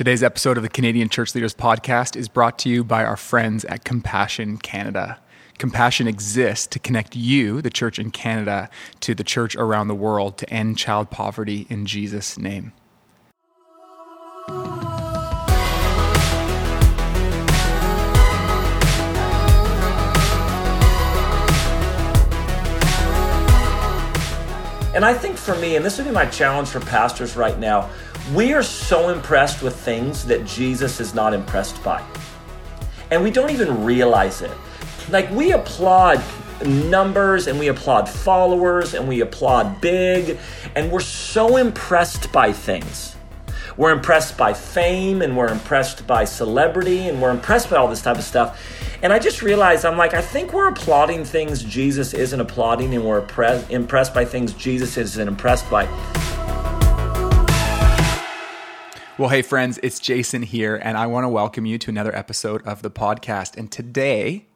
Today's episode of the Canadian Church Leaders Podcast is brought to you by our friends at Compassion Canada. Compassion exists to connect you, the church in Canada, to the church around the world to end child poverty in Jesus' name. And I think for me, and this would be my challenge for pastors right now, we are so impressed with things that Jesus is not impressed by. And we don't even realize it. Like we applaud numbers and we applaud followers and we applaud big, and we're so impressed by things. We're impressed by fame and we're impressed by celebrity and we're impressed by all this type of stuff. And I just realized, I'm like, I think we're applauding things Jesus isn't applauding, and we're impressed by things Jesus isn't impressed by. Well, hey, friends, it's Jason here, and I want to welcome you to another episode of the podcast. And today,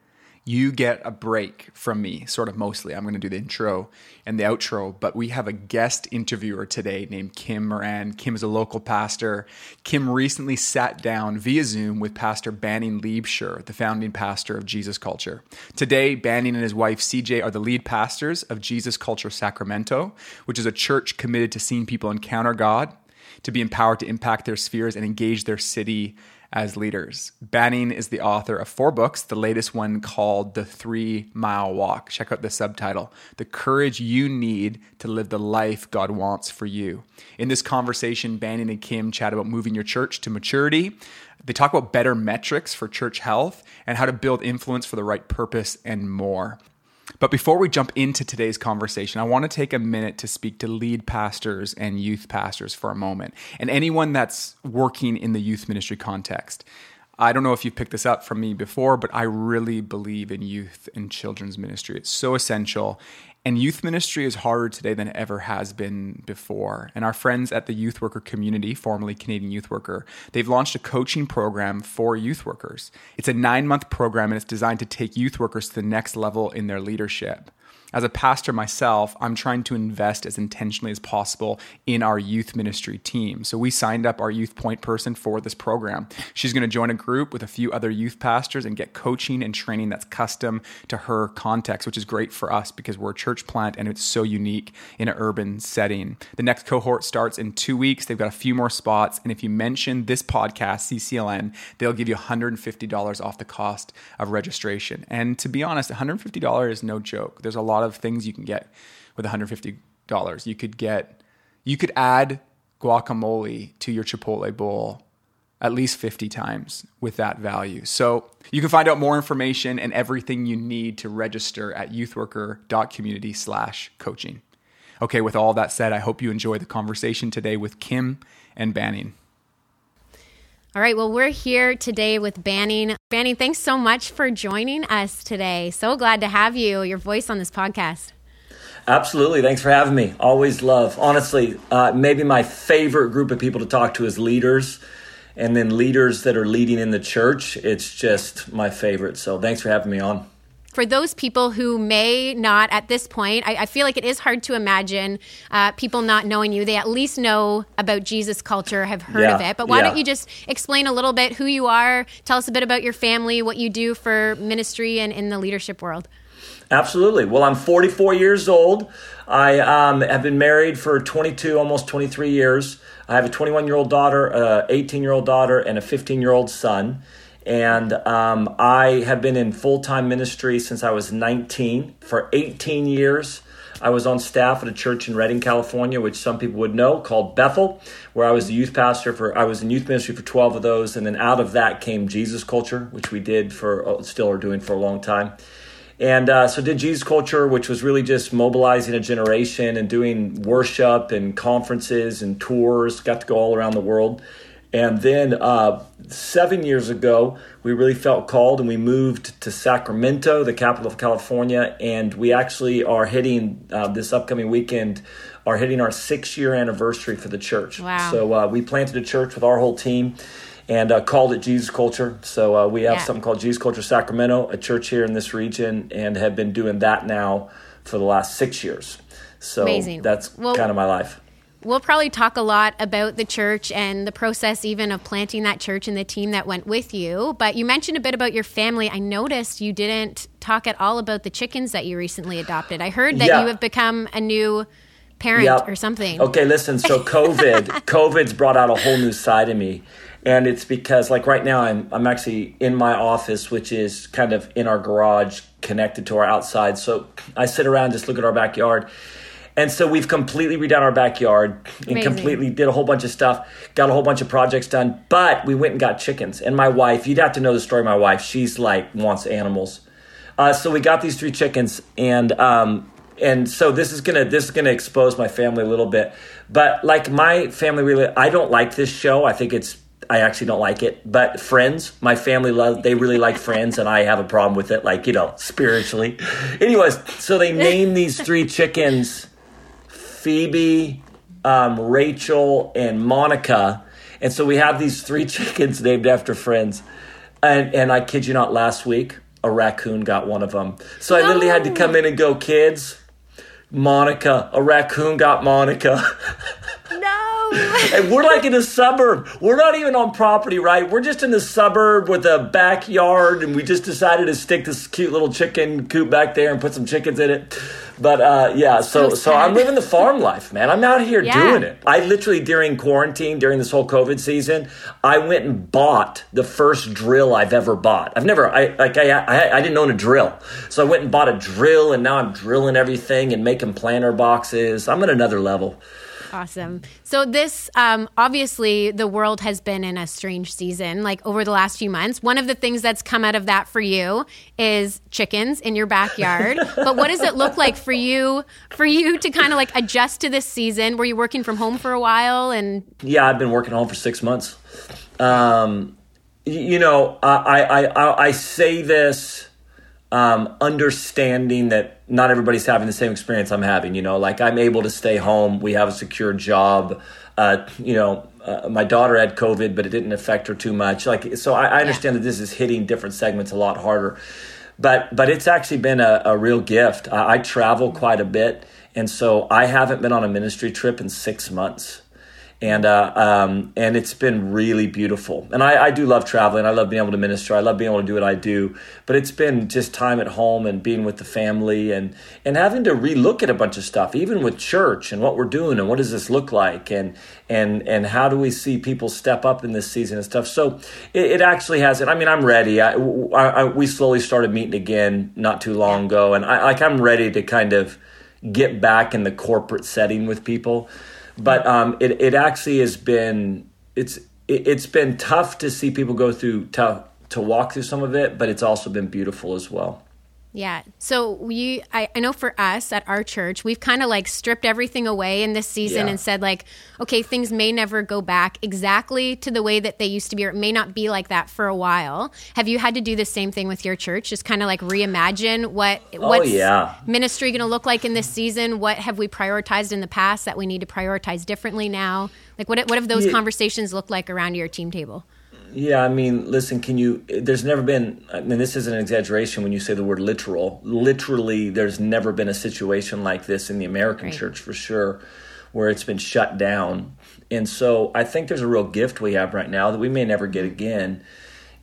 you get a break from me, sort of mostly. I'm going to do the intro and the outro, but we have a guest interviewer today named Kim Moran. Kim is a local pastor. Kim recently sat down via Zoom with Pastor Banning Liebscher, the founding pastor of Jesus Culture. Today, Banning and his wife Seajay are the lead pastors of Jesus Culture Sacramento, which is a church committed to seeing people encounter God, to be empowered to impact their spheres and engage their city as leaders. Banning is the author of four books, the latest one called The Three Mile Walk. Check out the subtitle The Courage You Need to Live the Life God Wants for You. In this conversation, Banning and Kim chat about moving your church to maturity. They talk about better metrics for church health and how to build influence for the right purpose and more. But before we jump into today's conversation, I want to take a minute to speak to lead pastors and youth pastors for a moment, and anyone that's working in the youth ministry context. I don't know if you've picked this up from me before, but I really believe in youth and children's ministry. It's so essential. And youth ministry is harder today than it ever has been before. And our friends at the Youth Worker Community, formerly Canadian Youth Worker, they've launched a coaching program for youth workers. It's a nine month program and it's designed to take youth workers to the next level in their leadership as a pastor myself, I'm trying to invest as intentionally as possible in our youth ministry team. So we signed up our youth point person for this program. She's going to join a group with a few other youth pastors and get coaching and training that's custom to her context, which is great for us because we're a church plant and it's so unique in an urban setting. The next cohort starts in two weeks. They've got a few more spots. And if you mention this podcast, CCLN, they'll give you $150 off the cost of registration. And to be honest, $150 is no joke. There's a lot of things you can get with $150. You could get, you could add guacamole to your Chipotle bowl at least 50 times with that value. So you can find out more information and everything you need to register at youthworker.community slash coaching. Okay, with all that said, I hope you enjoy the conversation today with Kim and Banning. All right, well, we're here today with Banning. Banning, thanks so much for joining us today. So glad to have you, your voice on this podcast. Absolutely. Thanks for having me. Always love. Honestly, uh, maybe my favorite group of people to talk to is leaders and then leaders that are leading in the church. It's just my favorite. So thanks for having me on for those people who may not at this point, I, I feel like it is hard to imagine uh, people not knowing you. They at least know about Jesus culture, have heard yeah, of it. But why yeah. don't you just explain a little bit who you are? Tell us a bit about your family, what you do for ministry and in the leadership world. Absolutely. Well, I'm 44 years old. I um, have been married for 22, almost 23 years. I have a 21 year old daughter, a 18 year old daughter, and a 15 year old son. And um, I have been in full time ministry since I was 19. For 18 years, I was on staff at a church in Redding, California, which some people would know, called Bethel, where I was the youth pastor for. I was in youth ministry for 12 of those, and then out of that came Jesus Culture, which we did for uh, still are doing for a long time. And uh, so did Jesus Culture, which was really just mobilizing a generation and doing worship and conferences and tours. Got to go all around the world. And then uh, seven years ago, we really felt called and we moved to Sacramento, the capital of California. And we actually are hitting uh, this upcoming weekend, are hitting our six year anniversary for the church. Wow. So uh, we planted a church with our whole team and uh, called it Jesus Culture. So uh, we have yeah. something called Jesus Culture Sacramento, a church here in this region, and have been doing that now for the last six years. So Amazing. that's well, kind of my life we'll probably talk a lot about the church and the process even of planting that church and the team that went with you. But you mentioned a bit about your family. I noticed you didn't talk at all about the chickens that you recently adopted. I heard that yeah. you have become a new parent yep. or something. Okay, listen. So COVID, COVID's brought out a whole new side of me, and it's because like right now I'm I'm actually in my office, which is kind of in our garage, connected to our outside. So I sit around, just look at our backyard. And so we've completely redone our backyard and Amazing. completely did a whole bunch of stuff, got a whole bunch of projects done. But we went and got chickens. And my wife, you'd have to know the story of my wife. She's like wants animals. Uh, so we got these three chickens, and um, and so this is gonna this is gonna expose my family a little bit. But like my family really, I don't like this show. I think it's I actually don't like it. But Friends, my family love they really like Friends, and I have a problem with it, like you know, spiritually. Anyways, so they name these three chickens Phoebe, um, Rachel, and Monica. And so we have these three chickens named after friends. And, and I kid you not, last week, a raccoon got one of them. So I literally had to come in and go, kids, Monica, a raccoon got Monica. No. and we're like in a suburb. We're not even on property, right? We're just in the suburb with a backyard, and we just decided to stick this cute little chicken coop back there and put some chickens in it. But uh, yeah, so so, so I'm living the farm life, man. I'm out here yeah. doing it. I literally during quarantine, during this whole COVID season, I went and bought the first drill I've ever bought. I've never, I like, I, I, I didn't own a drill, so I went and bought a drill, and now I'm drilling everything and making planter boxes. I'm at another level. Awesome. So this, um, obviously, the world has been in a strange season, like over the last few months. One of the things that's come out of that for you is chickens in your backyard. but what does it look like for you, for you to kind of like adjust to this season? Were you working from home for a while? And yeah, I've been working home for six months. Um, you know, I, I, I, I say this um, understanding that not everybody's having the same experience I'm having. You know, like I'm able to stay home. We have a secure job. Uh, you know, uh, my daughter had COVID, but it didn't affect her too much. Like, so I, I understand yeah. that this is hitting different segments a lot harder. But but it's actually been a, a real gift. I, I travel quite a bit, and so I haven't been on a ministry trip in six months and uh, um, and it's been really beautiful. And I, I do love traveling. I love being able to minister. I love being able to do what I do. But it's been just time at home and being with the family and and having to relook at a bunch of stuff, even with church and what we're doing and what does this look like and and and how do we see people step up in this season and stuff. So it, it actually has. It. I mean, I'm ready. I, I, we slowly started meeting again not too long ago, and I like I'm ready to kind of get back in the corporate setting with people but um, it it actually has been it's it, it's been tough to see people go through tough to walk through some of it, but it's also been beautiful as well. Yeah. So we, I, I know for us at our church, we've kind of like stripped everything away in this season yeah. and said like, okay, things may never go back exactly to the way that they used to be, or it may not be like that for a while. Have you had to do the same thing with your church? Just kind of like reimagine what oh, what's yeah. ministry going to look like in this season? What have we prioritized in the past that we need to prioritize differently now? Like what what have those yeah. conversations looked like around your team table? Yeah, I mean, listen, can you? There's never been, I mean, this isn't an exaggeration when you say the word literal. Literally, there's never been a situation like this in the American right. church for sure, where it's been shut down. And so I think there's a real gift we have right now that we may never get again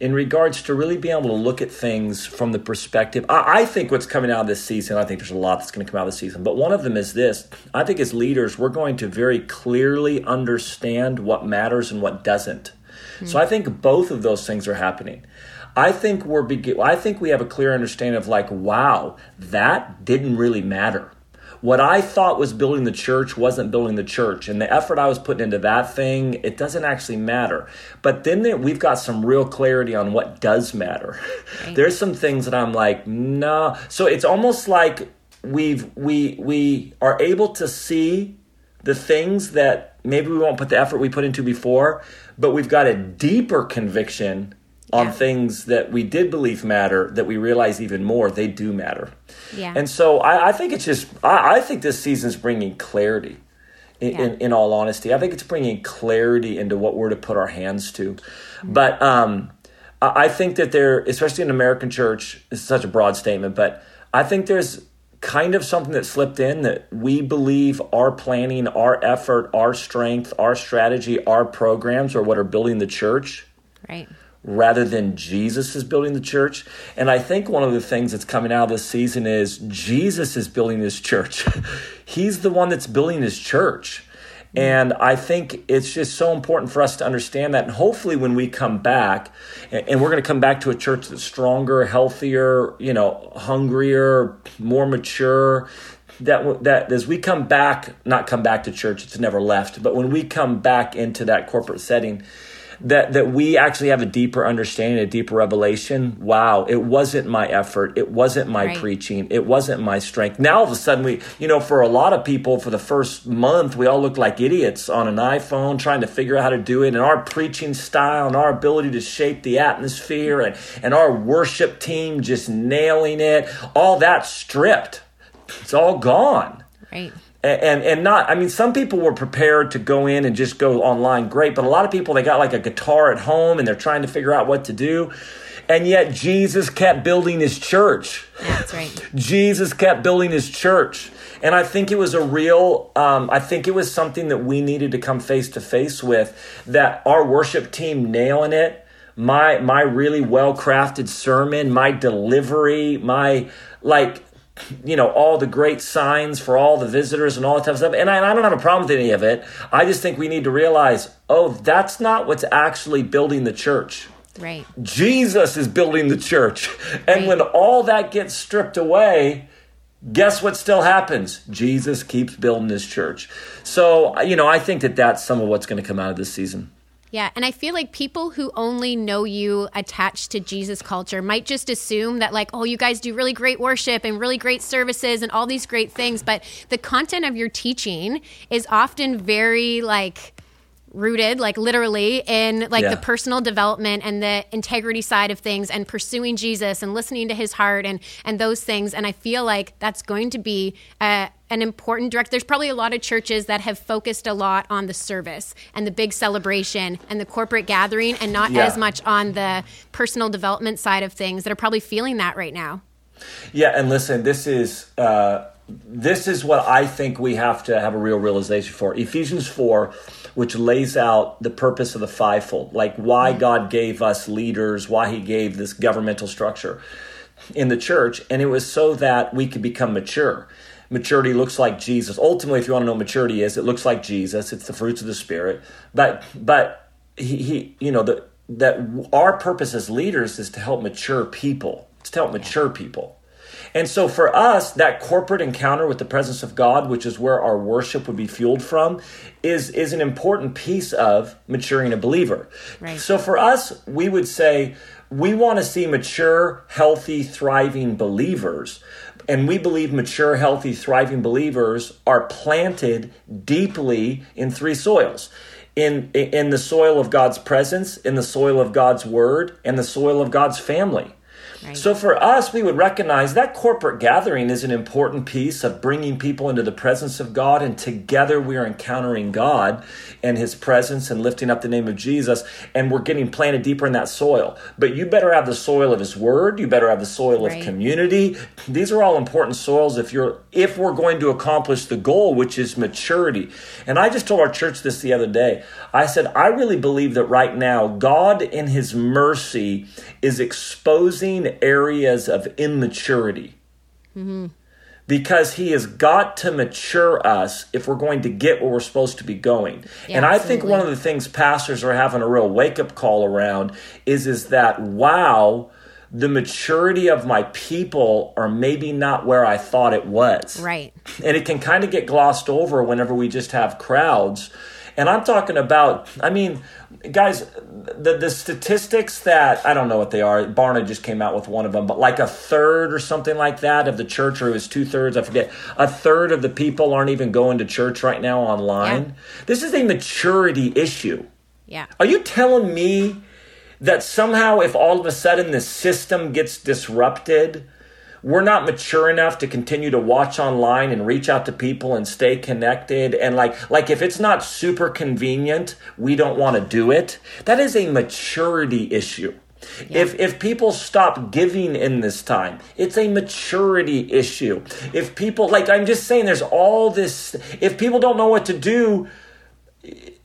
in regards to really being able to look at things from the perspective. I, I, think what's coming out of this season, I think there's a lot that's going to come out of this season, but one of them is this. I think as leaders, we're going to very clearly understand what matters and what doesn't. So I think both of those things are happening. I think we're begin- I think we have a clear understanding of like, wow, that didn't really matter. What I thought was building the church wasn't building the church, and the effort I was putting into that thing, it doesn't actually matter. But then there, we've got some real clarity on what does matter. Right. There's some things that I'm like, no. So it's almost like we've we we are able to see the things that maybe we won't put the effort we put into before, but we've got a deeper conviction on yeah. things that we did believe matter that we realize even more they do matter. Yeah. And so I, I think it's just I, I, think this season's bringing clarity. In, yeah. in, in, all honesty, I think it's bringing clarity into what we're to put our hands to. Mm-hmm. But um, I, I think that there, especially in American church, it's such a broad statement, but I think there's kind of something that slipped in that we believe our planning, our effort, our strength, our strategy, our programs are what are building the church. Right. Rather than Jesus is building the church. And I think one of the things that's coming out of this season is Jesus is building his church. He's the one that's building his church. And I think it's just so important for us to understand that. And hopefully, when we come back, and we're going to come back to a church that's stronger, healthier, you know, hungrier, more mature, that that as we come back, not come back to church, it's never left, but when we come back into that corporate setting, that that we actually have a deeper understanding, a deeper revelation. Wow, it wasn't my effort, it wasn't my right. preaching, it wasn't my strength. Now all of a sudden we, you know, for a lot of people for the first month, we all looked like idiots on an iPhone trying to figure out how to do it and our preaching style and our ability to shape the atmosphere and and our worship team just nailing it, all that stripped. It's all gone. Right and and not i mean some people were prepared to go in and just go online great but a lot of people they got like a guitar at home and they're trying to figure out what to do. And yet jesus kept building his church. That's right. Jesus kept building his church. And i think it was a real um, i think it was something that we needed to come face to face with that our worship team nailing it. My my really well crafted sermon my delivery my like you know all the great signs for all the visitors and all that type of stuff. And I, I, don't have a problem with any of it. I just think we need to realize oh that's not what's actually building the church. Right. Jesus is building the church. And right. when all that gets stripped away guess what still happens? Jesus keeps building his church. So you know i think that that's some of what's going to come out of this season yeah, and I feel like people who only know you attached to Jesus culture might just assume that, like, oh, you guys do really great worship and really great services and all these great things. But the content of your teaching is often very, like, rooted like literally in like yeah. the personal development and the integrity side of things and pursuing Jesus and listening to his heart and and those things and I feel like that's going to be a, an important direct there's probably a lot of churches that have focused a lot on the service and the big celebration and the corporate gathering and not yeah. as much on the personal development side of things that are probably feeling that right now yeah and listen this is uh this is what I think we have to have a real realization for. Ephesians 4 which lays out the purpose of the fivefold, like why mm-hmm. God gave us leaders, why He gave this governmental structure in the church. And it was so that we could become mature. Maturity looks like Jesus. Ultimately, if you want to know what maturity is, it looks like Jesus. It's the fruits of the Spirit. But, but he, he you know, the, that our purpose as leaders is to help mature people. It's to help mature people. And so for us, that corporate encounter with the presence of God, which is where our worship would be fueled from, is, is an important piece of maturing a believer. Right. So for us, we would say we want to see mature, healthy, thriving believers. And we believe mature, healthy, thriving believers are planted deeply in three soils in, in the soil of God's presence, in the soil of God's word, and the soil of God's family. So for us, we would recognize that corporate gathering is an important piece of bringing people into the presence of God, and together we are encountering God and His presence and lifting up the name of Jesus, and we're getting planted deeper in that soil. But you better have the soil of His Word. You better have the soil right. of community. These are all important soils if you're if we're going to accomplish the goal, which is maturity. And I just told our church this the other day. I said I really believe that right now God, in His mercy, is exposing areas of immaturity. Mm-hmm. Because he has got to mature us if we're going to get where we're supposed to be going. Yeah, and I absolutely. think one of the things pastors are having a real wake up call around is, is that, wow, the maturity of my people are maybe not where I thought it was. Right. And it can kind of get glossed over whenever we just have crowds. And I'm talking about, I mean, guys, the the statistics that I don't know what they are. Barna just came out with one of them, but like a third or something like that of the church, or it was two thirds. I forget. A third of the people aren't even going to church right now online. Yeah. This is a maturity issue. Yeah. Are you telling me that somehow, if all of a sudden the system gets disrupted? We're not mature enough to continue to watch online and reach out to people and stay connected and like like if it's not super convenient we don't want to do it that is a maturity issue Yeah. If if people stop giving in this time, it's a maturity issue. If people like I'm just saying there's all this if people don't know what to do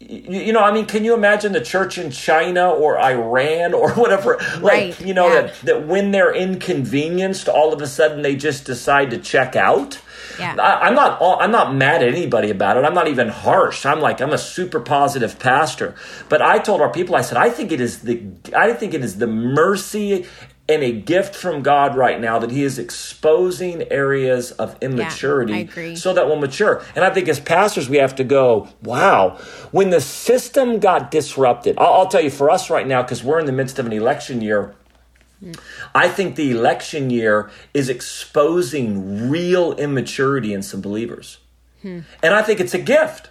you know, I mean, can you imagine the church in China or Iran or whatever? Like, right. you know, yeah. that, that when they're inconvenienced, all of a sudden they just decide to check out. Yeah. I, am not. I'm not mad at anybody about it. I'm not even harsh. I'm like I'm a super positive pastor. But I told our people. I said I think it is the. I think it is the mercy and a gift from God right now that He is exposing areas of immaturity yeah, so that we'll mature. And I think as pastors, we have to go, wow, when the system got disrupted, I'll, I'll tell you for us right now, because we're in the midst of an election year. I think the election year is exposing real immaturity in some believers. Hmm. And I think it's a gift.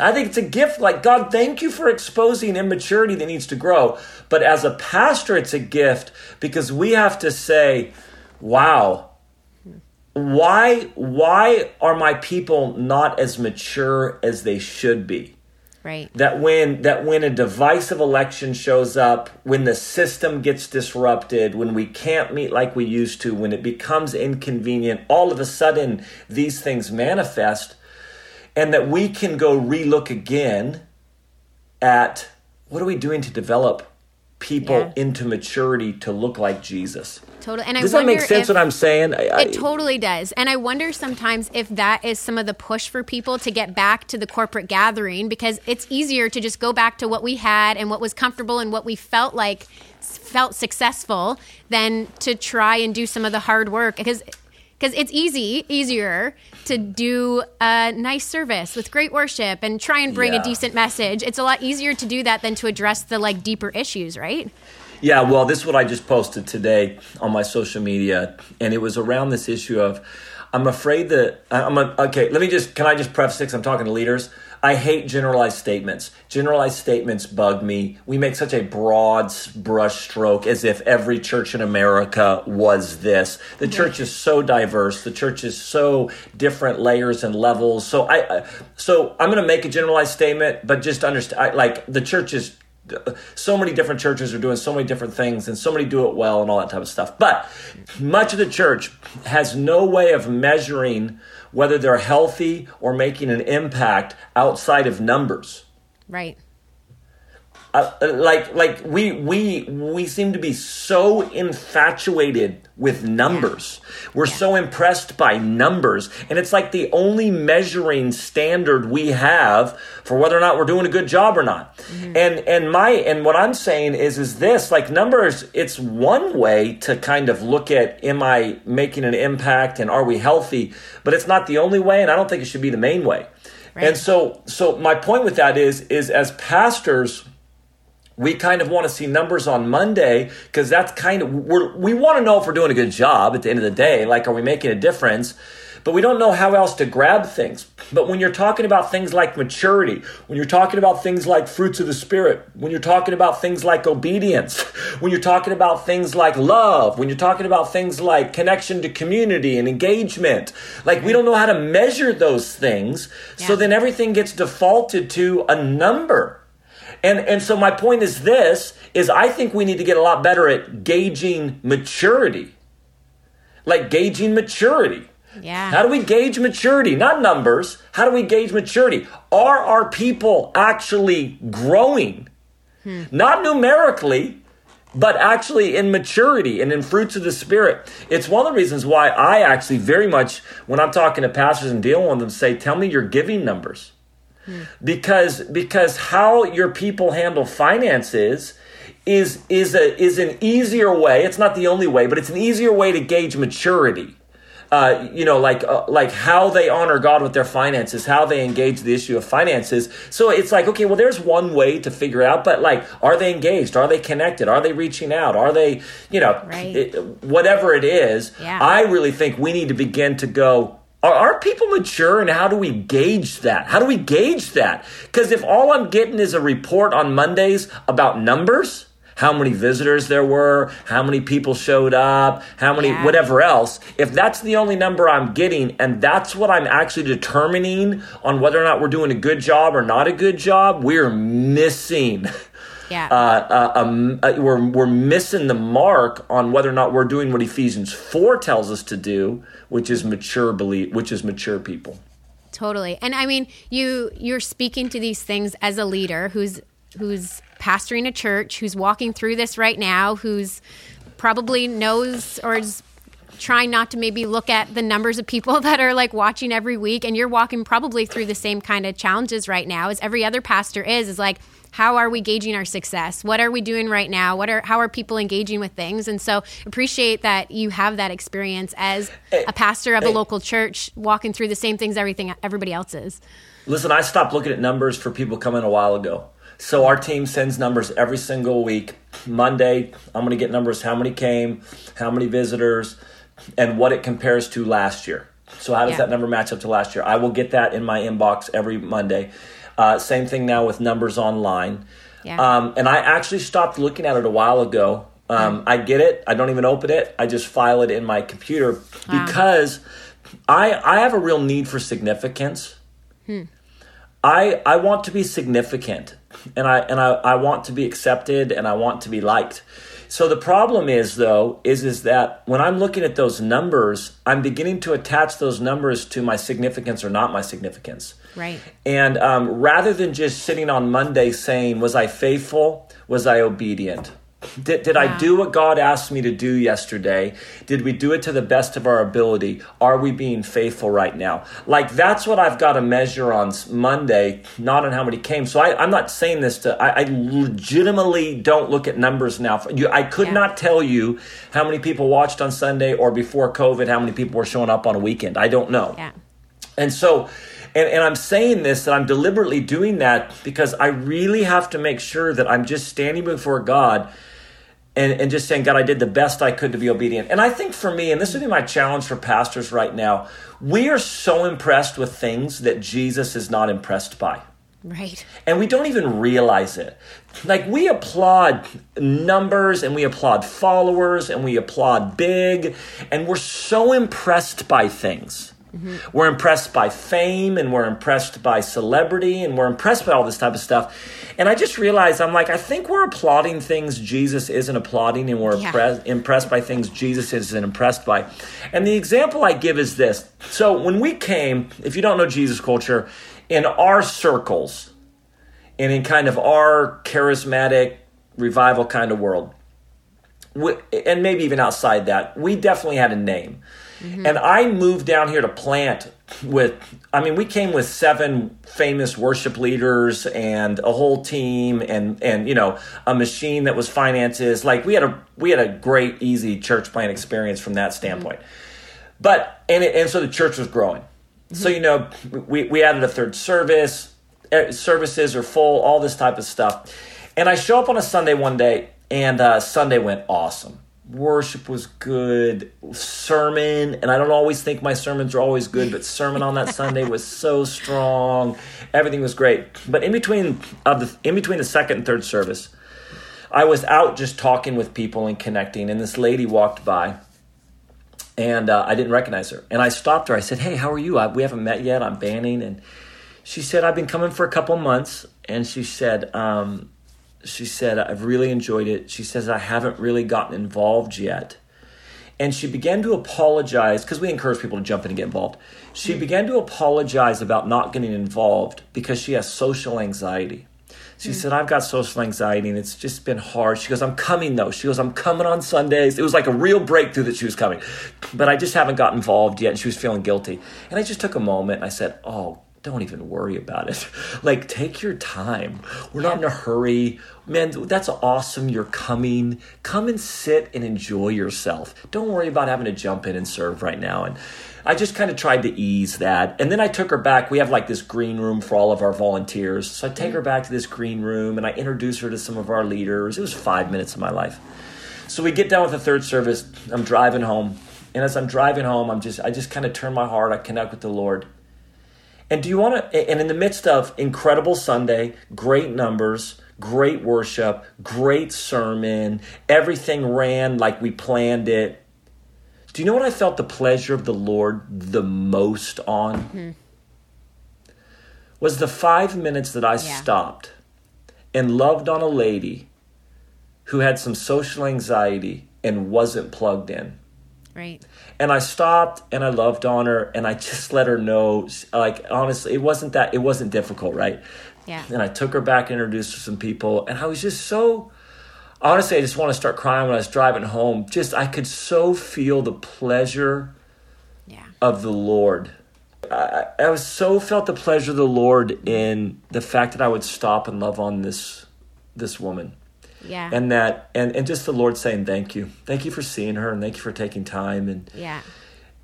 I think it's a gift. Like, God, thank you for exposing immaturity that needs to grow. But as a pastor, it's a gift because we have to say, wow, why, why are my people not as mature as they should be? Right. That when that when a divisive election shows up, when the system gets disrupted, when we can't meet like we used to, when it becomes inconvenient, all of a sudden these things manifest and that we can go relook again at what are we doing to develop people yeah. into maturity to look like Jesus. Totally. And I does that make sense? What I'm saying? I, I, it totally does. And I wonder sometimes if that is some of the push for people to get back to the corporate gathering because it's easier to just go back to what we had and what was comfortable and what we felt like felt successful than to try and do some of the hard work because because it's easy, easier to do a nice service with great worship and try and bring yeah. a decent message. It's a lot easier to do that than to address the like deeper issues, right? Yeah, well, this is what I just posted today on my social media, and it was around this issue of I'm afraid that I'm a, okay. Let me just can I just preface this? I'm talking to leaders. I hate generalized statements. Generalized statements bug me. We make such a broad brush stroke as if every church in America was this. The church is so diverse. The church is so different layers and levels. So I, uh, so I'm going to make a generalized statement, but just understand. Like the church is so many different churches are doing so many different things and so many do it well and all that type of stuff. But much of the church has no way of measuring whether they're healthy or making an impact outside of numbers. Right. Uh, like like we we we seem to be so infatuated with numbers. Yeah. We're yeah. so impressed by numbers and it's like the only measuring standard we have for whether or not we're doing a good job or not. Mm-hmm. And and my and what I'm saying is is this like numbers it's one way to kind of look at am I making an impact and are we healthy, but it's not the only way and I don't think it should be the main way. Right. And so so my point with that is is as pastors we kind of want to see numbers on Monday because that's kind of we're, we want to know if we're doing a good job at the end of the day. Like, are we making a difference? But we don't know how else to grab things. But when you're talking about things like maturity, when you're talking about things like fruits of the Spirit, when you're talking about things like obedience, when you're talking about things like love, when you're talking about things like connection to community and engagement, like we don't know how to measure those things. Yeah. So then everything gets defaulted to a number. And and so my point is this is I think we need to get a lot better at gauging maturity. Like gauging maturity. Yeah. How do we gauge maturity? Not numbers. How do we gauge maturity? Are our people actually growing? Hmm. Not numerically, but actually in maturity and in fruits of the spirit. It's one of the reasons why I actually very much, when I'm talking to pastors and dealing with them, say, tell me your giving numbers because because how your people handle finances is is a is an easier way. It's not the only way, but it's an easier way to gauge maturity. Uh, you know, like uh, like how they honor God with their finances, how they engage the issue of finances. So it's like, okay, well, there's one way to figure out, but like, are they engaged? Are they connected? Are they reaching out? Are they, you know, right. it, whatever it is? Yeah. I really think we need to begin to go are, are people mature and how do we gauge that? How do we gauge that? Because if all I'm getting is a report on Mondays about numbers, how many visitors there were, how many people showed up, how many, yeah. whatever else. If that's the only number I'm getting and that's what I'm actually determining on whether or not we're doing a good job or not a good job, we're missing Yeah. Uh, uh, um, uh, we're, we're missing the mark on whether or not we're doing what Ephesians 4 tells us to do, which is mature belief, which is mature people. Totally. And I mean, you you're speaking to these things as a leader who's who's pastoring a church, who's walking through this right now, who's probably knows or is trying not to maybe look at the numbers of people that are like watching every week and you're walking probably through the same kind of challenges right now as every other pastor is is like how are we gauging our success what are we doing right now what are how are people engaging with things and so appreciate that you have that experience as a pastor of a local church walking through the same things everything everybody else is listen i stopped looking at numbers for people coming a while ago so our team sends numbers every single week monday i'm going to get numbers how many came how many visitors and what it compares to last year. So how does yeah. that number match up to last year? I will get that in my inbox every Monday. Uh, same thing now with numbers online. Yeah. Um, and I actually stopped looking at it a while ago. Um, I get it. I don't even open it. I just file it in my computer wow. because I I have a real need for significance. Hmm. I I want to be significant, and I and I, I want to be accepted, and I want to be liked. So the problem is though is is that when I'm looking at those numbers, I'm beginning to attach those numbers to my significance or not my significance. Right. And um, rather than just sitting on Monday saying, "Was I faithful? Was I obedient?" Did, did I do what God asked me to do yesterday? Did we do it to the best of our ability? Are we being faithful right now? Like, that's what I've got to measure on Monday, not on how many came. So I, am not saying this to, I, I, legitimately don't look at numbers now. You, I could yeah. not tell you how many people watched on Sunday or before COVID, how many people were showing up on a weekend. I don't know. Yeah. And so, and, and I'm saying this that I'm deliberately doing that because I really have to make sure that I'm just standing before God and, and just saying, God, I did the best I could to be obedient. And I think for me, and this would be my challenge for pastors right now, we are so impressed with things that Jesus is not impressed by. Right. And we don't even realize it. Like we applaud numbers and we applaud followers and we applaud big, and we're so impressed by things. Mm-hmm. We're impressed by fame and we're impressed by celebrity and we're impressed by all this type of stuff. And I just realized I'm like, I think we're applauding things Jesus isn't applauding and we're yeah. impressed by things Jesus isn't impressed by. And the example I give is this. So when we came, if you don't know Jesus culture, in our circles and in kind of our charismatic revival kind of world, we, and maybe even outside that, we definitely had a name. Mm-hmm. And I moved down here to plant with, I mean, we came with seven famous worship leaders and a whole team and, and, you know, a machine that was finances. Like we had a, we had a great, easy church plant experience from that standpoint. Mm-hmm. But, and, it, and so the church was growing. Mm-hmm. So, you know, we, we added a third service, eh, services are full, all this type of stuff. And I show up on a Sunday one day and uh, Sunday went awesome. Worship was good. Sermon and i don't always think my sermons are always good but sermon on that sunday was so strong. Everything was great. But in between of the in between the second and third service i was out just talking with people and connecting and this lady walked by and uh, i didn't recognize her. And i stopped her. I said hey how are you? I, we haven't met yet. I'm banning. And she said i've been coming for a couple months. And she said um, she said, I've really enjoyed it. She says, I haven't really gotten involved yet. And she began to apologize because we encourage people to jump in and get involved. She began to apologize about not getting involved because she has social anxiety. She mm-hmm. said, I've got social anxiety and it's just been hard. She goes, I'm coming though. She goes, I'm coming on Sundays. It was like a real breakthrough that she was coming, but I just haven't got involved yet. And she was feeling guilty. And I just took a moment and I said, Oh, don't even worry about it. Like, take your time. We're not in a hurry. Man, that's awesome. You're coming. Come and sit and enjoy yourself. Don't worry about having to jump in and serve right now. And I just kind of tried to ease that. And then I took her back. We have like this green room for all of our volunteers. So I take her back to this green room and I introduce her to some of our leaders. It was five minutes of my life. So we get done with the third service. I'm driving home. And as I'm driving home, I'm just I just kind of turn my heart, I connect with the Lord. And do you want to, and in the midst of incredible Sunday, great numbers, great worship, great sermon, everything ran like we planned it. Do you know what I felt the pleasure of the Lord the most on? Mm-hmm. Was the five minutes that I yeah. stopped and loved on a lady who had some social anxiety and wasn't plugged in. Right. And I stopped and I loved on her and I just let her know like honestly it wasn't that it wasn't difficult, right? Yeah. And I took her back and introduced her to some people and I was just so honestly I just want to start crying when I was driving home. Just I could so feel the pleasure yeah. of the Lord. I, I was so felt the pleasure of the Lord in the fact that I would stop and love on this this woman. Yeah. And that and, and just the Lord saying thank you. Thank you for seeing her and thank you for taking time and Yeah.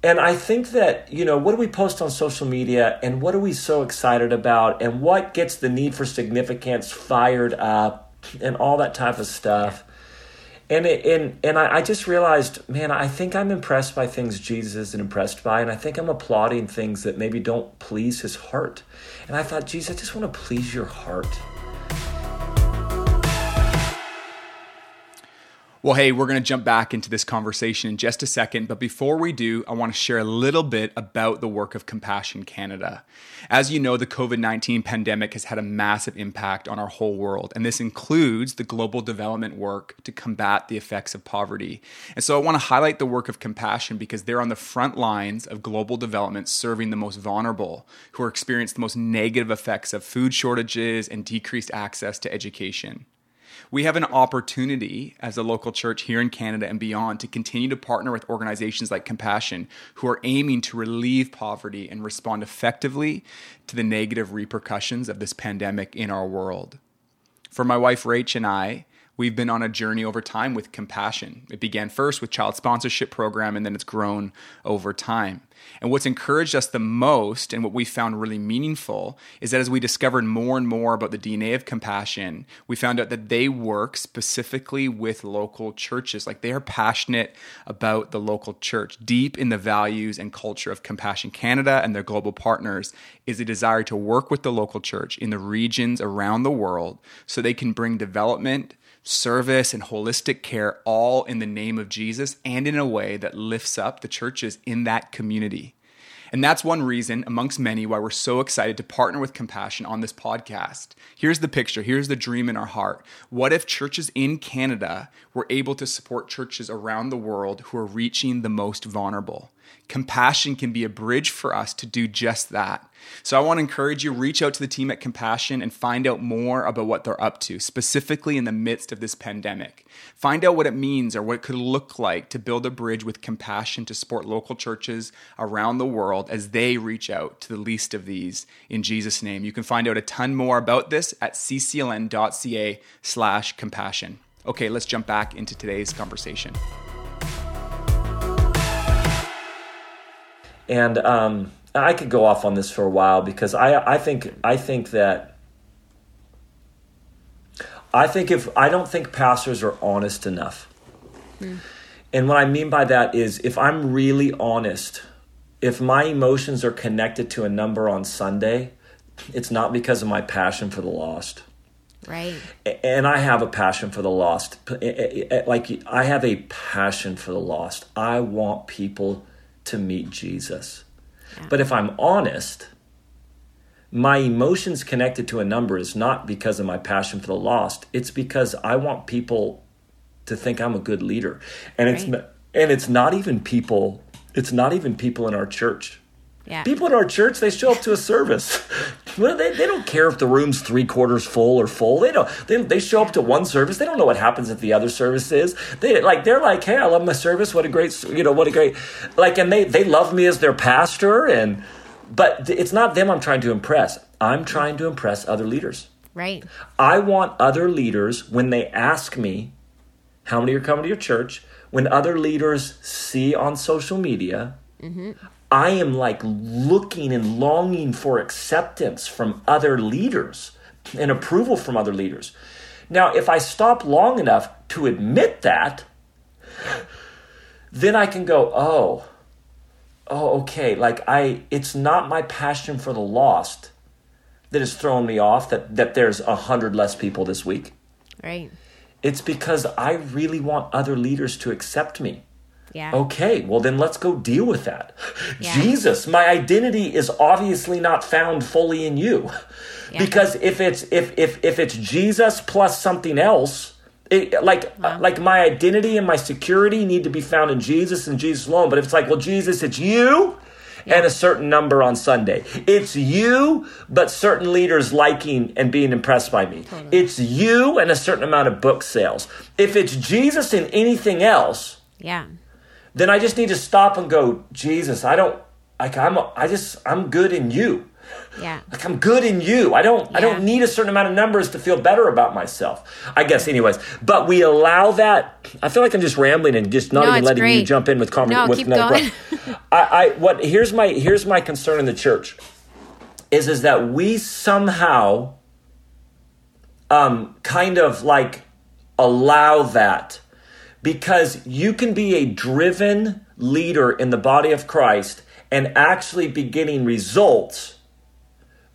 and I think that, you know, what do we post on social media and what are we so excited about and what gets the need for significance fired up and all that type of stuff. And it, and and I, I just realized, man, I think I'm impressed by things Jesus isn't impressed by, and I think I'm applauding things that maybe don't please his heart. And I thought, Jesus, I just want to please your heart. Well, hey, we're going to jump back into this conversation in just a second. But before we do, I want to share a little bit about the work of Compassion Canada. As you know, the COVID 19 pandemic has had a massive impact on our whole world. And this includes the global development work to combat the effects of poverty. And so I want to highlight the work of Compassion because they're on the front lines of global development, serving the most vulnerable who are experiencing the most negative effects of food shortages and decreased access to education we have an opportunity as a local church here in Canada and beyond to continue to partner with organizations like Compassion who are aiming to relieve poverty and respond effectively to the negative repercussions of this pandemic in our world. For my wife Rach and I, we've been on a journey over time with compassion. It began first with child sponsorship program and then it's grown over time. And what's encouraged us the most and what we found really meaningful is that as we discovered more and more about the DNA of compassion, we found out that they work specifically with local churches. Like they are passionate about the local church. Deep in the values and culture of Compassion Canada and their global partners is a desire to work with the local church in the regions around the world so they can bring development service and holistic care all in the name of Jesus and in a way that lifts up the churches in that community. And that's one reason, amongst many, why we're so excited to partner with Compassion on this podcast. Here's the picture. Here's the dream in our heart. What if churches in Canada were able to support churches around the world who are reaching the most vulnerable? Compassion can be a bridge for us to do just that. So I want to encourage you reach out to the team at Compassion and find out more about what they're up to, specifically in the midst of this pandemic. Find out what it means or what it could look like to build a bridge with compassion to support local churches around the world as they reach out to the least of these in Jesus name. You can find out a ton more about this at ccln.ca/compassion. Okay, let's jump back into today's conversation. And um, I could go off on this for a while because I, I think I think that I think if I don't think pastors are honest enough. Mm. And what I mean by that is if I'm really honest, if my emotions are connected to a number on Sunday, it's not because of my passion for the lost. Right. And I have a passion for the lost. Like I have a passion for the lost. I want people to meet Jesus. Yeah. But if I'm honest, my emotions connected to a number is not because of my passion for the lost. It's because I want people to think I'm a good leader. And right. it's and it's not even people it's not even people in our church. Yeah. People in our church, they show up to a service. well, they, they don't care if the room's three quarters full or full. They don't. They, they show up to one service. They don't know what happens at the other service is. They like they're like, hey, I love my service. What a great, you know, what a great, like, and they they love me as their pastor. And but it's not them I'm trying to impress. I'm trying to impress other leaders. Right. I want other leaders when they ask me, how many are coming to your church? When other leaders see on social media. Mm-hmm. I am like looking and longing for acceptance from other leaders and approval from other leaders. Now, if I stop long enough to admit that, then I can go, oh, oh, okay. Like I, it's not my passion for the lost that has thrown me off. That that there's a hundred less people this week. Right. It's because I really want other leaders to accept me. Yeah. Okay, well then let's go deal with that. Yeah. Jesus, my identity is obviously not found fully in you. Yeah. Because if it's if if if it's Jesus plus something else, it, like wow. like my identity and my security need to be found in Jesus and Jesus alone. But if it's like, well, Jesus, it's you yeah. and a certain number on Sunday. It's you, but certain leaders liking and being impressed by me. Totally. It's you and a certain amount of book sales. If it's Jesus and anything else, yeah, then I just need to stop and go, Jesus, I don't like I'm I just I'm good in you. Yeah. Like I'm good in you. I don't yeah. I don't need a certain amount of numbers to feel better about myself. I guess anyways. But we allow that I feel like I'm just rambling and just not no, even letting great. you jump in with comment no, with keep going. I, I what here's my here's my concern in the church is is that we somehow um kind of like allow that because you can be a driven leader in the body of Christ and actually be getting results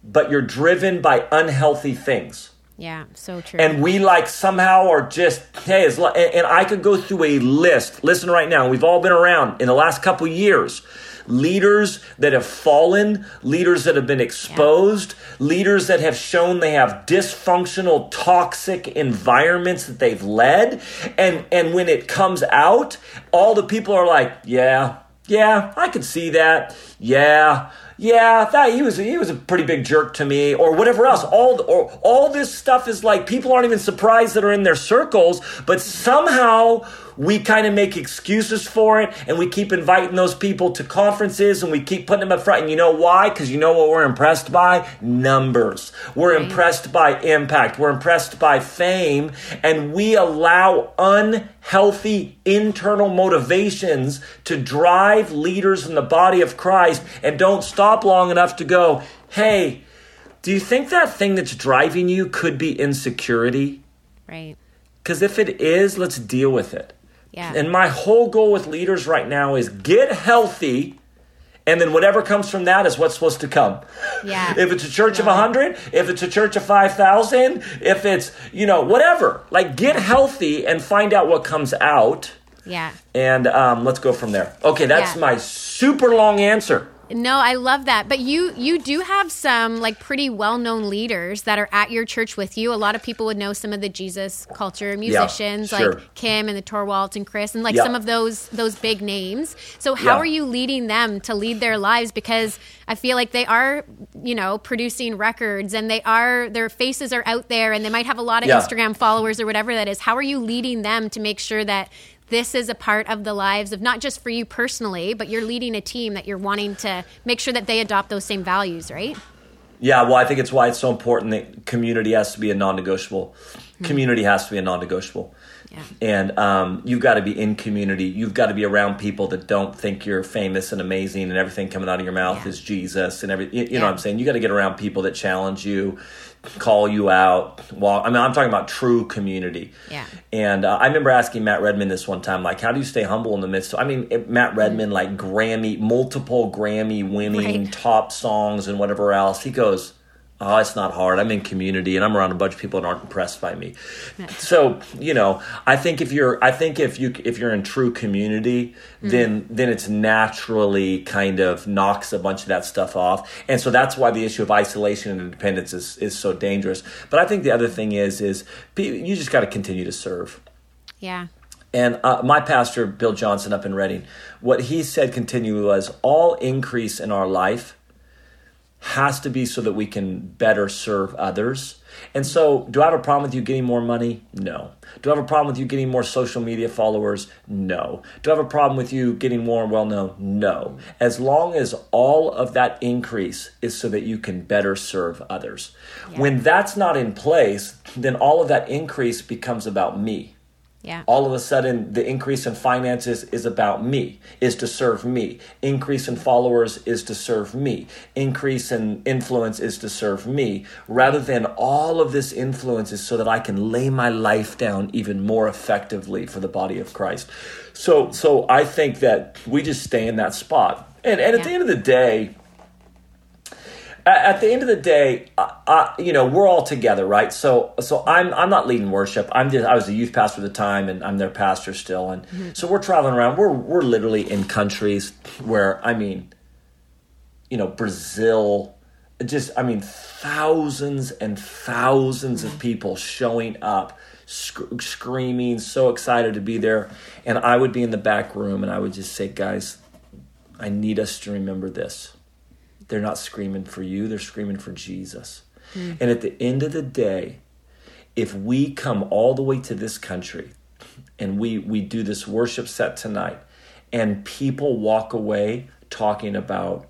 but you're driven by unhealthy things. Yeah, so true. And we like somehow are just hey, and I could go through a list. Listen right now, we've all been around in the last couple years. Leaders that have fallen, leaders that have been exposed, yeah. leaders that have shown they have dysfunctional, toxic environments that they've led. And and when it comes out, all the people are like, yeah, yeah, I could see that. Yeah, yeah, that he was he was a pretty big jerk to me, or whatever else. All or all this stuff is like people aren't even surprised that are in their circles, but somehow we kind of make excuses for it and we keep inviting those people to conferences and we keep putting them up front. And you know why? Because you know what we're impressed by? Numbers. We're right. impressed by impact. We're impressed by fame. And we allow unhealthy internal motivations to drive leaders in the body of Christ and don't stop long enough to go, hey, do you think that thing that's driving you could be insecurity? Right. Because if it is, let's deal with it. Yeah. And my whole goal with leaders right now is get healthy and then whatever comes from that is what's supposed to come. Yeah. if it's a church yeah. of 100, if it's a church of 5,000, if it's, you know, whatever. Like get healthy and find out what comes out. Yeah. And um, let's go from there. Okay, that's yeah. my super long answer. No, I love that. But you you do have some like pretty well-known leaders that are at your church with you. A lot of people would know some of the Jesus culture musicians yeah, sure. like Kim and the Torwalt and Chris and like yeah. some of those those big names. So how yeah. are you leading them to lead their lives because I feel like they are, you know, producing records and they are their faces are out there and they might have a lot of Instagram followers or whatever that is. How are you leading them to make sure that this is a part of the lives of not just for you personally, but you're leading a team that you're wanting to make sure that they adopt those same values, right? Yeah, well, I think it's why it's so important that community has to be a non negotiable. Mm-hmm. Community has to be a non negotiable. Yeah. And um, you've got to be in community. You've got to be around people that don't think you're famous and amazing and everything coming out of your mouth yeah. is Jesus and every. You, you yeah. know what I'm saying? You got to get around people that challenge you call you out. Well, I mean, I'm talking about true community. Yeah. And uh, I remember asking Matt Redman this one time, like, how do you stay humble in the midst of, I mean, Matt Redman, like Grammy, multiple Grammy winning right. top songs and whatever else. He goes, oh, it's not hard. I'm in community and I'm around a bunch of people that aren't impressed by me. So, you know, I think if you're, I think if you, if you're in true community, mm-hmm. then, then it's naturally kind of knocks a bunch of that stuff off. And so that's why the issue of isolation and independence is, is so dangerous. But I think the other thing is, is you just got to continue to serve. Yeah. And uh, my pastor, Bill Johnson, up in Redding, what he said continually was all increase in our life has to be so that we can better serve others. And so, do I have a problem with you getting more money? No. Do I have a problem with you getting more social media followers? No. Do I have a problem with you getting more well known? No. As long as all of that increase is so that you can better serve others. Yeah. When that's not in place, then all of that increase becomes about me. Yeah. All of a sudden, the increase in finances is about me, is to serve me. Increase in followers is to serve me. Increase in influence is to serve me. Rather than all of this influence is so that I can lay my life down even more effectively for the body of Christ. So, so I think that we just stay in that spot. And, and at yeah. the end of the day, at, the end of the day, you know, we're all together, right? So, so I'm I'm not leading worship. I'm just I was a youth pastor at the time, and I'm their pastor still, and mm-hmm. so we're traveling around. We're we're literally in countries where I mean, you know, Brazil, just I mean, thousands and thousands mm-hmm. of people showing up. Sc- screaming, so excited to be there. And I would be in the back room and I would just say, guys, I need us to remember this they're not screaming for you, they're screaming for Jesus. Mm. And at the end of the day, if we come all the way to this country and we, we do this worship set tonight, and people walk away talking about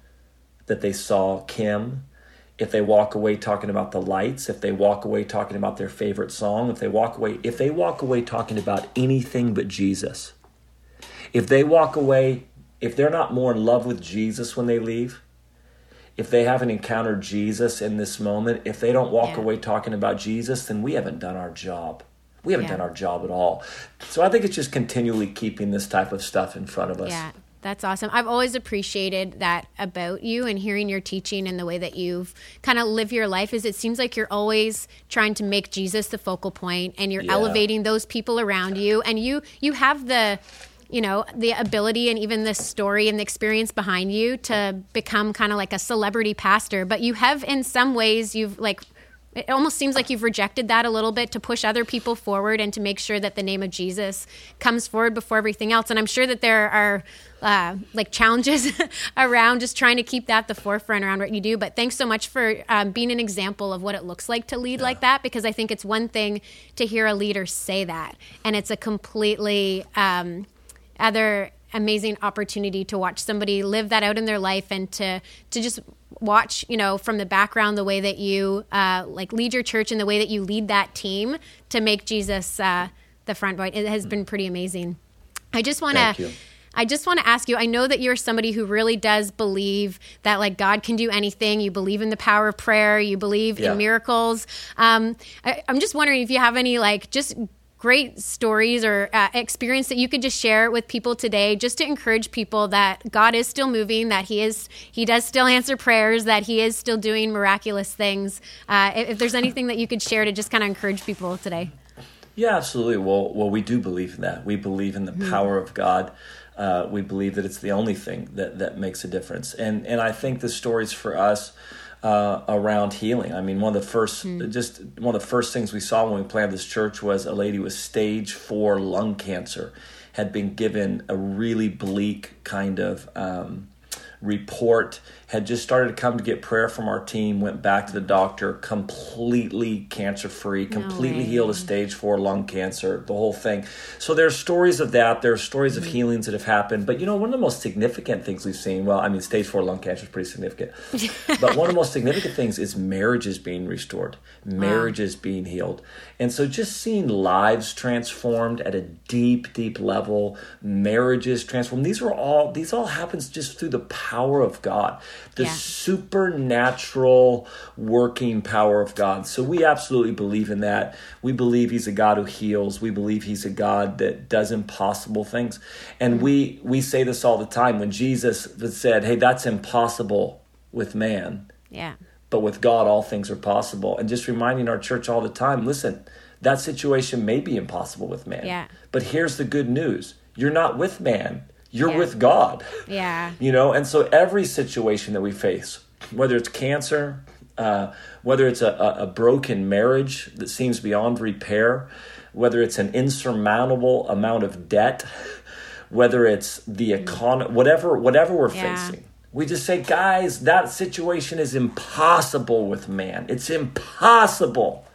that they saw Kim, if they walk away talking about the lights, if they walk away talking about their favorite song, if they walk away, if they walk away talking about anything but Jesus, if they walk away, if they're not more in love with Jesus when they leave, if they haven't encountered Jesus in this moment, if they don't walk yeah. away talking about Jesus, then we haven't done our job. We haven't yeah. done our job at all. So I think it's just continually keeping this type of stuff in front of us. Yeah. That's awesome. I've always appreciated that about you and hearing your teaching and the way that you've kind of live your life is it seems like you're always trying to make Jesus the focal point and you're yeah. elevating those people around you and you you have the you know the ability and even the story and the experience behind you to become kind of like a celebrity pastor but you have in some ways you've like it almost seems like you've rejected that a little bit to push other people forward and to make sure that the name of Jesus comes forward before everything else. And I'm sure that there are uh, like challenges around just trying to keep that the forefront around what you do. But thanks so much for um, being an example of what it looks like to lead yeah. like that, because I think it's one thing to hear a leader say that, and it's a completely um, other amazing opportunity to watch somebody live that out in their life and to to just watch you know from the background the way that you uh, like lead your church and the way that you lead that team to make jesus uh, the front point it has been pretty amazing i just want to I just want to ask you I know that you're somebody who really does believe that like God can do anything. You believe in the power of prayer, you believe yeah. in miracles. Um, I, I'm just wondering if you have any like just great stories or uh, experience that you could just share with people today just to encourage people that God is still moving that he is he does still answer prayers that he is still doing miraculous things. Uh, if, if, there's anything that you could share to just kind of encourage people today. Yeah absolutely. Well well we do believe in that. We believe in the mm-hmm. power of God. Uh, we believe that it's the only thing that that makes a difference. And and I think the stories for us uh, around healing. I mean, one of the first, mm. just one of the first things we saw when we planted this church was a lady with stage four lung cancer had been given a really bleak kind of um, report had just started to come to get prayer from our team went back to the doctor completely cancer free completely no healed of stage four lung cancer the whole thing. So there's stories of that. There's stories of mm-hmm. healings that have happened. But you know one of the most significant things we've seen well i mean stage four lung cancer is pretty significant. But one of the most significant things is marriages being restored marriages wow. being healed. And so just seeing lives transformed at a deep deep level marriages transformed these are all these all happens just through the power of god the yeah. supernatural working power of God. So we absolutely believe in that. We believe He's a God who heals. We believe He's a God that does impossible things. And we we say this all the time. When Jesus said, "Hey, that's impossible with man," yeah, but with God, all things are possible. And just reminding our church all the time, listen. That situation may be impossible with man. Yeah. But here's the good news. You're not with man you're yeah. with God. Yeah. You know, and so every situation that we face, whether it's cancer, uh, whether it's a, a, broken marriage that seems beyond repair, whether it's an insurmountable amount of debt, whether it's the mm. economy, whatever, whatever we're yeah. facing, we just say, guys, that situation is impossible with man. It's impossible.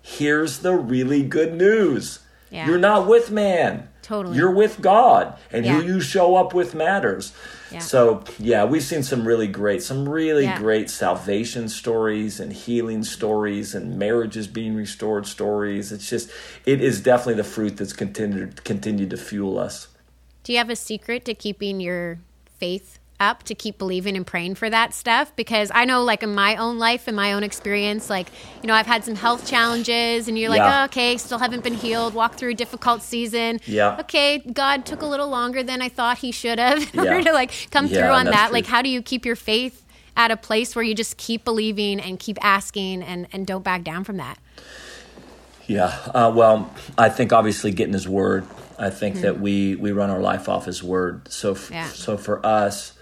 Here's the really good news. Yeah. You're not with man. Totally. You're with God, and yeah. who you show up with matters. Yeah. So, yeah, we've seen some really great, some really yeah. great salvation stories and healing stories and marriages being restored stories. It's just, it is definitely the fruit that's continued continued to fuel us. Do you have a secret to keeping your faith up to keep believing and praying for that stuff because I know like in my own life and my own experience like you know I've had some health challenges and you're like yeah. oh, okay still haven't been healed walk through a difficult season yeah okay God took a little longer than I thought he should have in yeah. order to like come yeah, through on that true. like how do you keep your faith at a place where you just keep believing and keep asking and, and don't back down from that? Yeah, uh, well, I think obviously getting His Word. I think mm-hmm. that we we run our life off His Word. So f- so for us,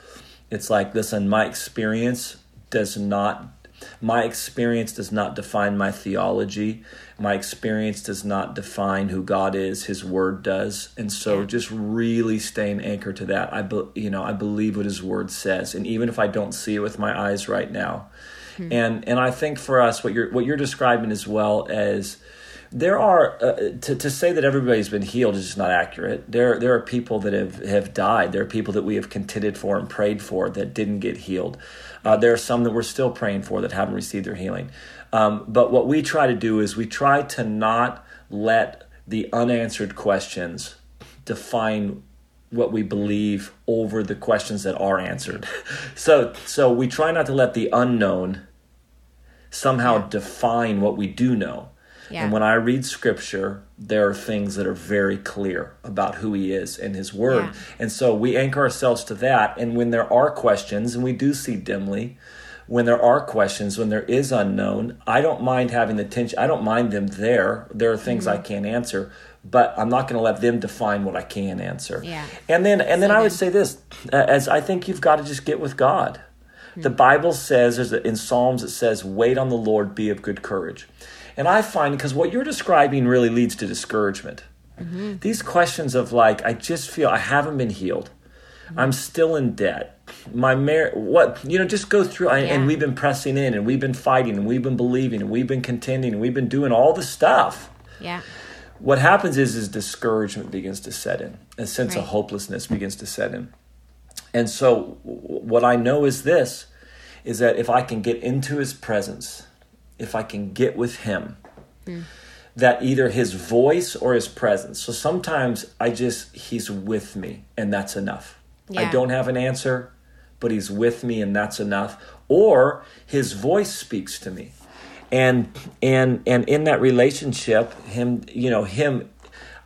it's like listen, my experience does not my experience does not define my theology. My experience does not define who God is. His word does. And so just really staying anchored to that. I be, you know, I believe what his word says. And even if I don't see it with my eyes right now. Hmm. And and I think for us what you're what you're describing as well as there are uh, to, to say that everybody's been healed is just not accurate. There there are people that have, have died. There are people that we have contended for and prayed for that didn't get healed. Uh, there are some that we're still praying for that haven't received their healing. Um, but what we try to do is we try to not let the unanswered questions define what we believe over the questions that are answered. so so we try not to let the unknown somehow define what we do know. Yeah. And when I read scripture, there are things that are very clear about who he is and his word. Yeah. And so we anchor ourselves to that. And when there are questions, and we do see dimly, when there are questions, when there is unknown, I don't mind having the tension. I don't mind them there. There are things mm-hmm. I can't answer, but I'm not going to let them define what I can answer. Yeah. And then, and then so I would say this: as I think you've got to just get with God. Mm-hmm. The Bible says, there's in Psalms, it says, "Wait on the Lord, be of good courage." And I find because what you're describing really leads to discouragement. Mm-hmm. These questions of like, I just feel I haven't been healed. Mm-hmm. I'm still in debt. My mar- what you know, just go through. I, yeah. And we've been pressing in, and we've been fighting, and we've been believing, and we've been contending, and we've been doing all the stuff. Yeah. What happens is, is discouragement begins to set in. A sense right. of hopelessness begins to set in. And so, what I know is this: is that if I can get into His presence if I can get with him. Mm. That either his voice or his presence. So sometimes I just, he's with me and that's enough. Yeah. I don't have an answer, but he's with me and that's enough. Or his voice speaks to me. And and and in that relationship, him, you know, him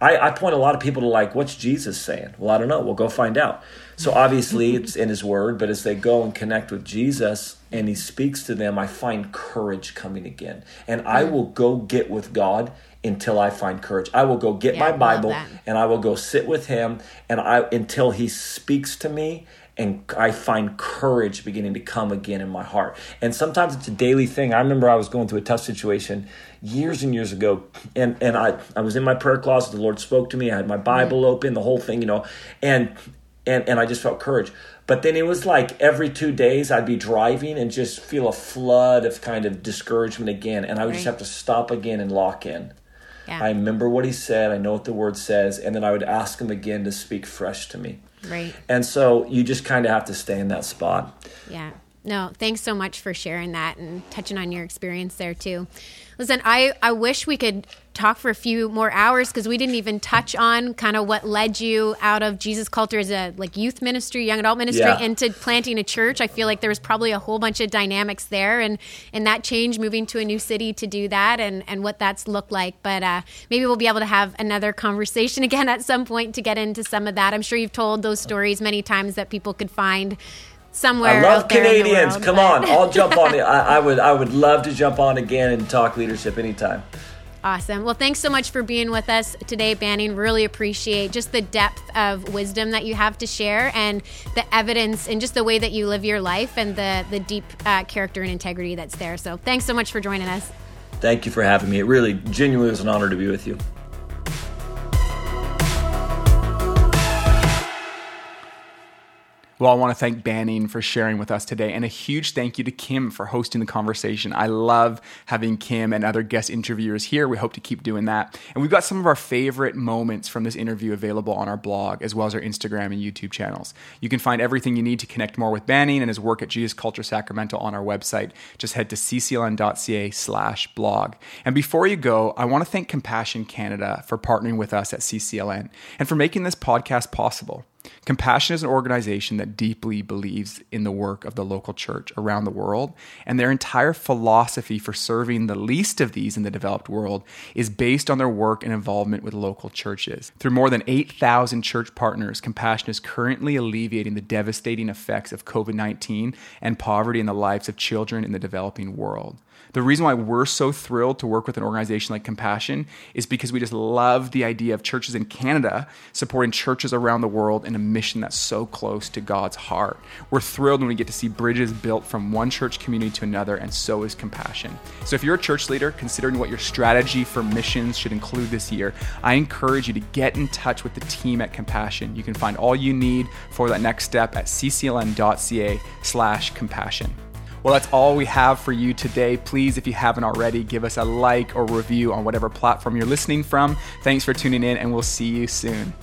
I, I point a lot of people to like, what's Jesus saying? Well, I don't know. We'll go find out. So obviously it's in his word, but as they go and connect with Jesus and he speaks to them, I find courage coming again. And I mm. will go get with God until I find courage. I will go get yeah, my Bible and I will go sit with him and I until he speaks to me and I find courage beginning to come again in my heart. And sometimes it's a daily thing. I remember I was going through a tough situation years and years ago, and and I I was in my prayer closet. The Lord spoke to me. I had my mm. Bible open, the whole thing, you know, and and and I just felt courage. But then it was like every two days I'd be driving and just feel a flood of kind of discouragement again, and I would right. just have to stop again and lock in. Yeah. I remember what he said. I know what the word says, and then I would ask him again to speak fresh to me. Right. And so you just kind of have to stay in that spot. Yeah. No, thanks so much for sharing that and touching on your experience there too. Listen, I, I wish we could talk for a few more hours because we didn't even touch on kind of what led you out of Jesus Culture as a like youth ministry, young adult ministry yeah. into planting a church. I feel like there was probably a whole bunch of dynamics there and and that change moving to a new city to do that and and what that's looked like. But uh, maybe we'll be able to have another conversation again at some point to get into some of that. I'm sure you've told those stories many times that people could find somewhere. I love Canadians. World, Come but... on, I'll jump on it. I, I, would I would love to jump on again and talk leadership anytime. Awesome. Well, thanks so much for being with us today, Banning. Really appreciate just the depth of wisdom that you have to share and the evidence and just the way that you live your life and the the deep uh, character and integrity that's there. So, thanks so much for joining us. Thank you for having me. It really genuinely was an honor to be with you. Well, I want to thank Banning for sharing with us today, and a huge thank you to Kim for hosting the conversation. I love having Kim and other guest interviewers here. We hope to keep doing that. And we've got some of our favorite moments from this interview available on our blog, as well as our Instagram and YouTube channels. You can find everything you need to connect more with Banning and his work at Jesus Culture Sacramento on our website. Just head to ccln.ca slash blog. And before you go, I want to thank Compassion Canada for partnering with us at CCLN and for making this podcast possible. Compassion is an organization that deeply believes in the work of the local church around the world, and their entire philosophy for serving the least of these in the developed world is based on their work and involvement with local churches. Through more than 8,000 church partners, Compassion is currently alleviating the devastating effects of COVID 19 and poverty in the lives of children in the developing world. The reason why we're so thrilled to work with an organization like Compassion is because we just love the idea of churches in Canada supporting churches around the world in a mission that's so close to God's heart. We're thrilled when we get to see bridges built from one church community to another, and so is Compassion. So if you're a church leader considering what your strategy for missions should include this year, I encourage you to get in touch with the team at Compassion. You can find all you need for that next step at ccln.ca slash compassion. Well, that's all we have for you today. Please, if you haven't already, give us a like or review on whatever platform you're listening from. Thanks for tuning in, and we'll see you soon.